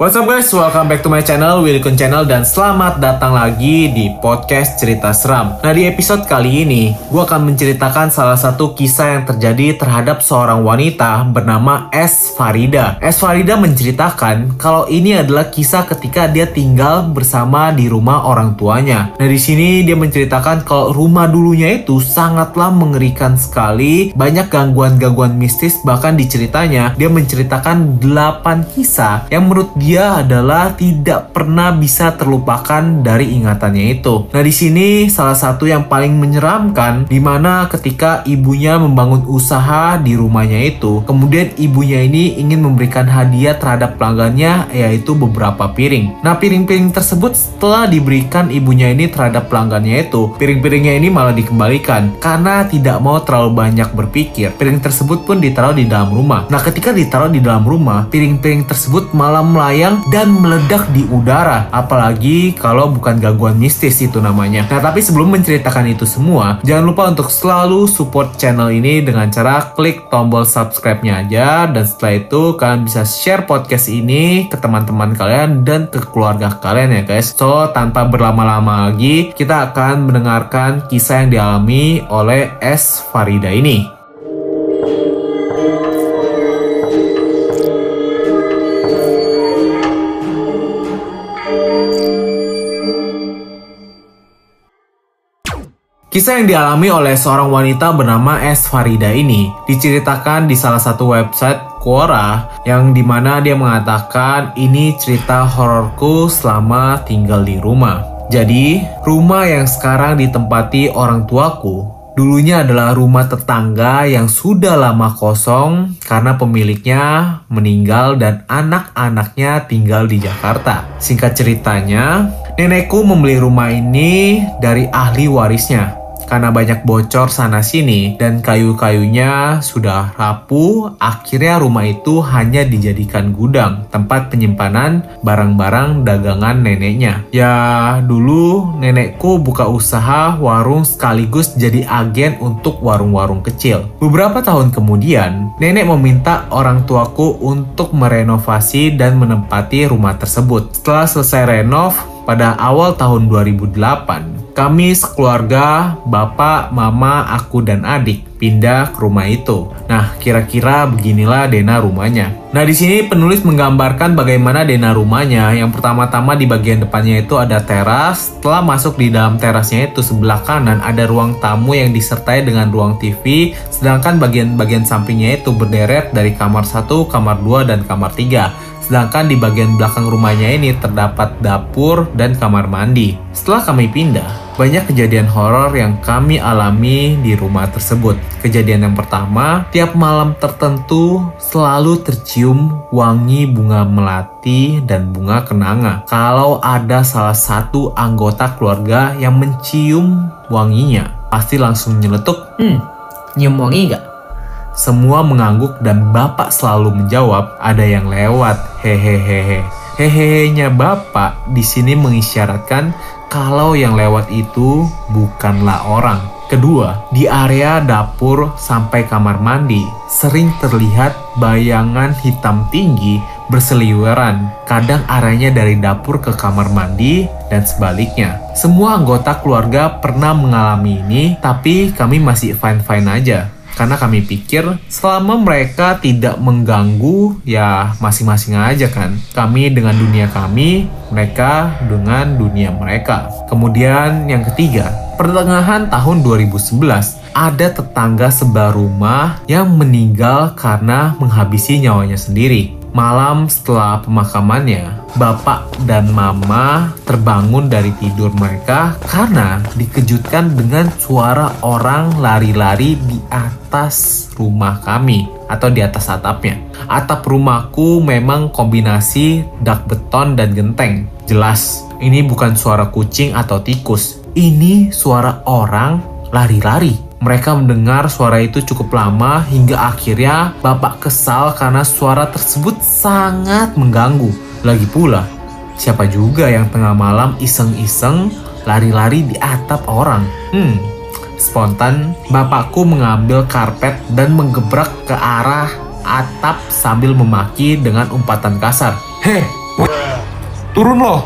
What's up guys, welcome back to my channel, Wilkun Channel dan selamat datang lagi di podcast cerita seram. Nah di episode kali ini, gue akan menceritakan salah satu kisah yang terjadi terhadap seorang wanita bernama S. Farida. S. Farida menceritakan kalau ini adalah kisah ketika dia tinggal bersama di rumah orang tuanya. Nah di sini dia menceritakan kalau rumah dulunya itu sangatlah mengerikan sekali, banyak gangguan-gangguan mistis bahkan di ceritanya dia menceritakan 8 kisah yang menurut dia dia adalah tidak pernah bisa terlupakan dari ingatannya itu. Nah, di sini salah satu yang paling menyeramkan di mana ketika ibunya membangun usaha di rumahnya itu, kemudian ibunya ini ingin memberikan hadiah terhadap pelanggannya yaitu beberapa piring. Nah, piring-piring tersebut setelah diberikan ibunya ini terhadap pelanggannya itu, piring-piringnya ini malah dikembalikan karena tidak mau terlalu banyak berpikir. Piring tersebut pun ditaruh di dalam rumah. Nah, ketika ditaruh di dalam rumah, piring-piring tersebut malah melayang melayang dan meledak di udara. Apalagi kalau bukan gangguan mistis itu namanya. Nah, tapi sebelum menceritakan itu semua, jangan lupa untuk selalu support channel ini dengan cara klik tombol subscribe-nya aja. Dan setelah itu, kalian bisa share podcast ini ke teman-teman kalian dan ke keluarga kalian ya guys. So, tanpa berlama-lama lagi, kita akan mendengarkan kisah yang dialami oleh S. Farida ini. Kisah yang dialami oleh seorang wanita bernama S. Farida ini diceritakan di salah satu website Quora yang di mana dia mengatakan ini cerita hororku selama tinggal di rumah. Jadi, rumah yang sekarang ditempati orang tuaku dulunya adalah rumah tetangga yang sudah lama kosong karena pemiliknya meninggal dan anak-anaknya tinggal di Jakarta. Singkat ceritanya, nenekku membeli rumah ini dari ahli warisnya karena banyak bocor sana-sini dan kayu-kayunya sudah rapuh, akhirnya rumah itu hanya dijadikan gudang, tempat penyimpanan barang-barang dagangan neneknya. Ya, dulu nenekku buka usaha warung sekaligus jadi agen untuk warung-warung kecil. Beberapa tahun kemudian, nenek meminta orang tuaku untuk merenovasi dan menempati rumah tersebut. Setelah selesai renov, pada awal tahun 2008, kami sekeluarga, bapak, mama, aku, dan adik pindah ke rumah itu. Nah, kira-kira beginilah Dena rumahnya. Nah, di sini penulis menggambarkan bagaimana Dena rumahnya. Yang pertama-tama di bagian depannya itu ada teras. Setelah masuk di dalam terasnya itu sebelah kanan ada ruang tamu yang disertai dengan ruang TV. Sedangkan bagian-bagian sampingnya itu berderet dari kamar 1, kamar 2, dan kamar 3. Sedangkan di bagian belakang rumahnya ini terdapat dapur dan kamar mandi. Setelah kami pindah, banyak kejadian horor yang kami alami di rumah tersebut. Kejadian yang pertama, tiap malam tertentu selalu tercium wangi bunga melati dan bunga kenanga. Kalau ada salah satu anggota keluarga yang mencium wanginya, pasti langsung nyeletuk, "Hmm, nyium wangi nggak?" Semua mengangguk dan bapak selalu menjawab, ada yang lewat. Hehehehe. Hehehe-nya bapak di sini mengisyaratkan kalau yang lewat itu bukanlah orang. Kedua, di area dapur sampai kamar mandi sering terlihat bayangan hitam tinggi berseliweran. Kadang arahnya dari dapur ke kamar mandi dan sebaliknya. Semua anggota keluarga pernah mengalami ini, tapi kami masih fine-fine aja karena kami pikir selama mereka tidak mengganggu ya masing-masing aja kan. Kami dengan dunia kami mereka dengan dunia mereka. Kemudian yang ketiga pertengahan tahun 2011 ada tetangga sebelah rumah yang meninggal karena menghabisi nyawanya sendiri. Malam setelah pemakamannya, bapak dan mama terbangun dari tidur mereka karena dikejutkan dengan suara orang lari-lari di atas rumah kami atau di atas atapnya. Atap rumahku memang kombinasi dak beton dan genteng. Jelas, ini bukan suara kucing atau tikus. Ini suara orang lari-lari mereka mendengar suara itu cukup lama hingga akhirnya bapak kesal karena suara tersebut sangat mengganggu. Lagi pula, siapa juga yang tengah malam iseng-iseng lari-lari di atap orang? Hmm, spontan bapakku mengambil karpet dan menggebrak ke arah atap sambil memaki dengan umpatan kasar. Heh, Turun loh,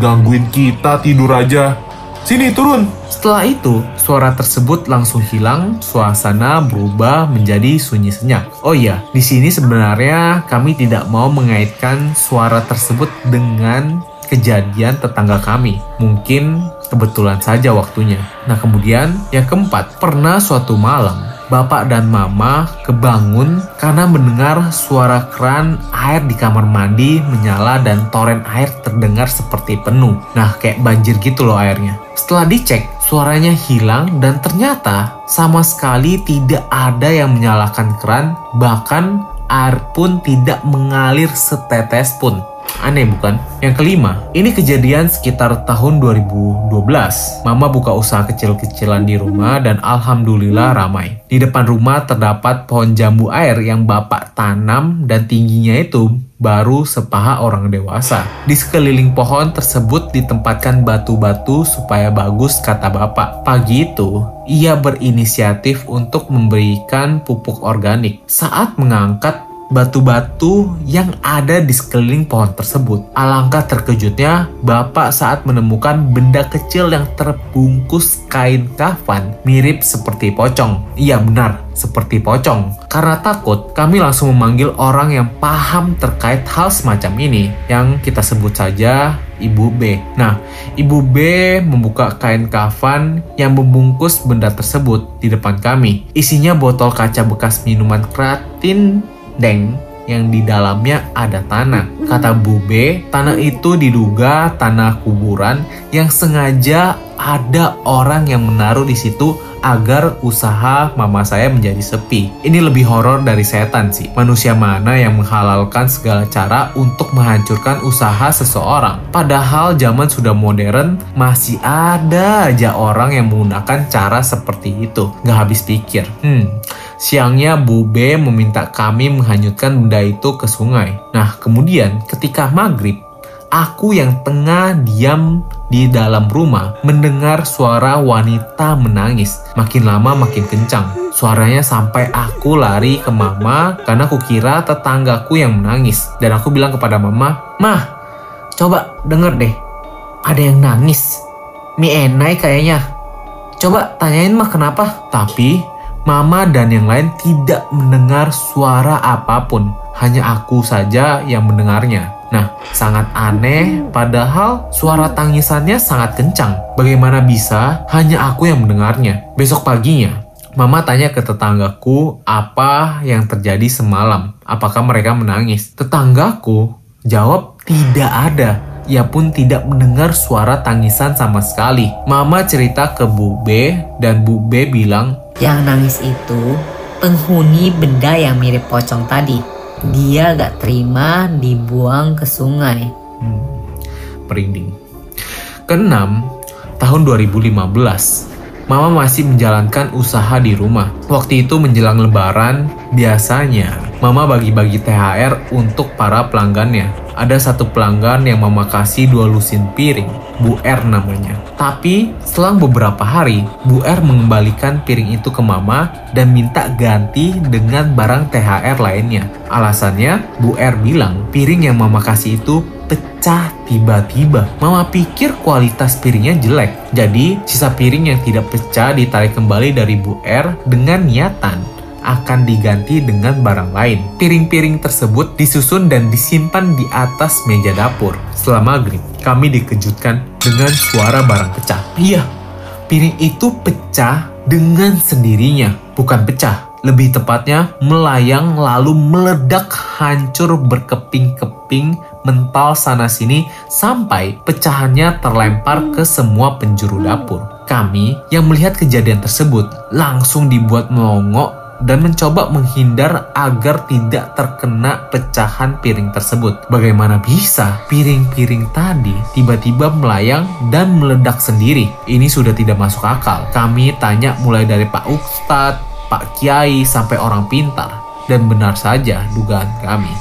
gangguin kita tidur aja. Sini turun. Setelah itu, suara tersebut langsung hilang, suasana berubah menjadi sunyi senyap. Oh iya, di sini sebenarnya kami tidak mau mengaitkan suara tersebut dengan kejadian tetangga kami. Mungkin kebetulan saja waktunya. Nah, kemudian yang keempat, pernah suatu malam bapak dan mama kebangun karena mendengar suara keran air di kamar mandi menyala dan toren air terdengar seperti penuh. Nah, kayak banjir gitu loh airnya. Setelah dicek, suaranya hilang dan ternyata sama sekali tidak ada yang menyalakan keran, bahkan air pun tidak mengalir setetes pun. Aneh bukan? Yang kelima, ini kejadian sekitar tahun 2012. Mama buka usaha kecil-kecilan di rumah dan alhamdulillah ramai. Di depan rumah terdapat pohon jambu air yang bapak tanam dan tingginya itu baru sepaha orang dewasa. Di sekeliling pohon tersebut ditempatkan batu-batu supaya bagus kata bapak. Pagi itu, ia berinisiatif untuk memberikan pupuk organik. Saat mengangkat batu-batu yang ada di sekeliling pohon tersebut. Alangkah terkejutnya bapak saat menemukan benda kecil yang terbungkus kain kafan mirip seperti pocong. Iya benar, seperti pocong. Karena takut, kami langsung memanggil orang yang paham terkait hal semacam ini yang kita sebut saja Ibu B. Nah, Ibu B membuka kain kafan yang membungkus benda tersebut di depan kami. Isinya botol kaca bekas minuman kratin deng yang di dalamnya ada tanah. Kata Bube, tanah itu diduga tanah kuburan yang sengaja ada orang yang menaruh di situ agar usaha mama saya menjadi sepi. Ini lebih horor dari setan sih. Manusia mana yang menghalalkan segala cara untuk menghancurkan usaha seseorang? Padahal zaman sudah modern, masih ada aja orang yang menggunakan cara seperti itu. Gak habis pikir. Hmm, Siangnya Bube meminta kami menghanyutkan benda itu ke sungai. Nah, kemudian ketika maghrib, aku yang tengah diam di dalam rumah mendengar suara wanita menangis. Makin lama makin kencang. Suaranya sampai aku lari ke mama karena aku kira tetanggaku yang menangis. Dan aku bilang kepada mama, Mah, coba denger deh. Ada yang nangis. Mi enai kayaknya. Coba tanyain mah kenapa. Tapi Mama dan yang lain tidak mendengar suara apa pun, hanya aku saja yang mendengarnya. Nah, sangat aneh, padahal suara tangisannya sangat kencang. Bagaimana bisa hanya aku yang mendengarnya? Besok paginya, Mama tanya ke tetanggaku apa yang terjadi semalam. Apakah mereka menangis? Tetanggaku jawab tidak ada. Ia pun tidak mendengar suara tangisan sama sekali. Mama cerita ke Bu B dan Bu B bilang yang nangis itu penghuni benda yang mirip pocong tadi. Dia gak terima dibuang ke sungai. Hmm, perinding. Keenam, tahun 2015, Mama masih menjalankan usaha di rumah. Waktu itu menjelang lebaran, biasanya Mama bagi-bagi THR untuk para pelanggannya ada satu pelanggan yang mama kasih dua lusin piring, Bu R namanya. Tapi selang beberapa hari, Bu R mengembalikan piring itu ke mama dan minta ganti dengan barang THR lainnya. Alasannya, Bu R bilang piring yang mama kasih itu pecah tiba-tiba. Mama pikir kualitas piringnya jelek. Jadi, sisa piring yang tidak pecah ditarik kembali dari Bu R dengan niatan akan diganti dengan barang lain. Piring-piring tersebut disusun dan disimpan di atas meja dapur. Setelah maghrib, kami dikejutkan dengan suara barang pecah. Iya, piring itu pecah dengan sendirinya. Bukan pecah, lebih tepatnya melayang lalu meledak hancur berkeping-keping mental sana-sini sampai pecahannya terlempar ke semua penjuru dapur. Kami yang melihat kejadian tersebut langsung dibuat melongo dan mencoba menghindar agar tidak terkena pecahan piring tersebut. Bagaimana bisa piring-piring tadi tiba-tiba melayang dan meledak sendiri? Ini sudah tidak masuk akal. Kami tanya mulai dari Pak Ustadz, Pak Kiai, sampai orang pintar. Dan benar saja dugaan kami.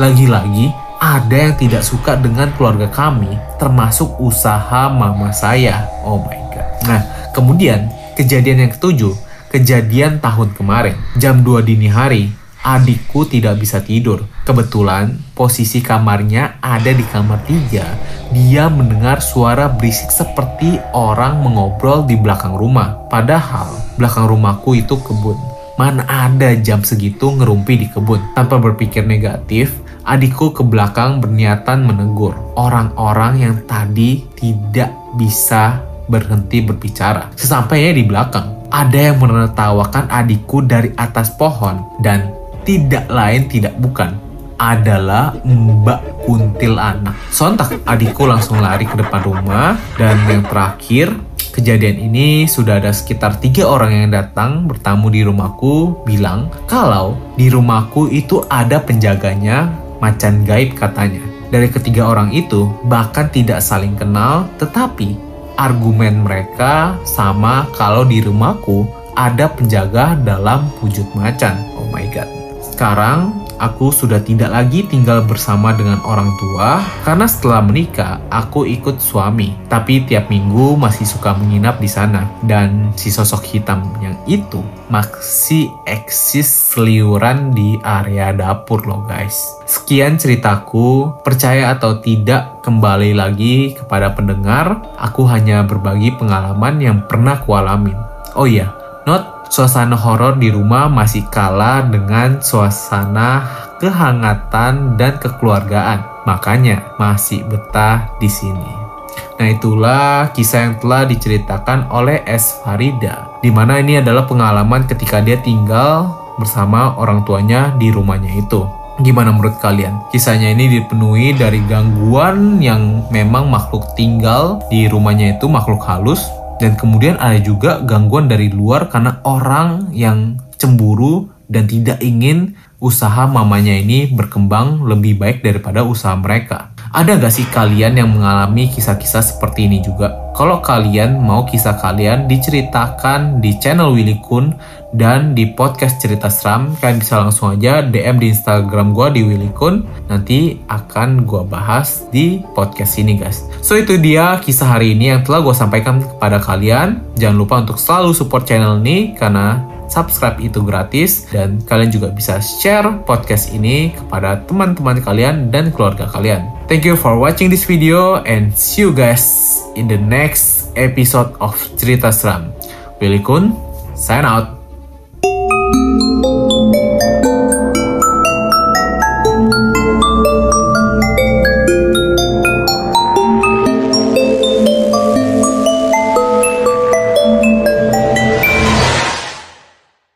Lagi-lagi, ada yang tidak suka dengan keluarga kami, termasuk usaha mama saya. Oh my god. Nah, kemudian kejadian yang ketujuh, kejadian tahun kemarin. Jam 2 dini hari, adikku tidak bisa tidur. Kebetulan posisi kamarnya ada di kamar tiga. Dia mendengar suara berisik seperti orang mengobrol di belakang rumah. Padahal belakang rumahku itu kebun. Mana ada jam segitu ngerumpi di kebun. Tanpa berpikir negatif, adikku ke belakang berniatan menegur orang-orang yang tadi tidak bisa berhenti berbicara. Sesampainya di belakang, ada yang menertawakan adikku dari atas pohon dan tidak lain tidak bukan adalah Mbak Kuntil anak. Sontak adikku langsung lari ke depan rumah dan yang terakhir Kejadian ini sudah ada sekitar tiga orang yang datang bertamu di rumahku bilang kalau di rumahku itu ada penjaganya macan gaib katanya. Dari ketiga orang itu bahkan tidak saling kenal tetapi argumen mereka sama kalau di rumahku ada penjaga dalam wujud macan. Oh my god. Sekarang aku sudah tidak lagi tinggal bersama dengan orang tua karena setelah menikah aku ikut suami. Tapi tiap minggu masih suka menginap di sana dan si sosok hitam yang itu masih eksis seliuran di area dapur loh guys. Sekian ceritaku, percaya atau tidak kembali lagi kepada pendengar, aku hanya berbagi pengalaman yang pernah kualamin. Oh iya, not suasana horor di rumah masih kalah dengan suasana kehangatan dan kekeluargaan. Makanya masih betah di sini. Nah itulah kisah yang telah diceritakan oleh S. Farida. Di mana ini adalah pengalaman ketika dia tinggal bersama orang tuanya di rumahnya itu. Gimana menurut kalian? Kisahnya ini dipenuhi dari gangguan yang memang makhluk tinggal di rumahnya itu makhluk halus dan kemudian ada juga gangguan dari luar karena orang yang cemburu dan tidak ingin usaha mamanya ini berkembang lebih baik daripada usaha mereka. Ada gak sih kalian yang mengalami kisah-kisah seperti ini juga? Kalau kalian mau kisah kalian diceritakan di channel Willy Kun dan di podcast cerita seram, kalian bisa langsung aja DM di Instagram gue di Willy Kun. Nanti akan gue bahas di podcast ini guys. So itu dia kisah hari ini yang telah gue sampaikan kepada kalian. Jangan lupa untuk selalu support channel ini karena subscribe itu gratis dan kalian juga bisa share podcast ini kepada teman-teman kalian dan keluarga kalian. Thank you for watching this video and see you guys in the next episode of Cerita Seram. Willy Kun, sign out.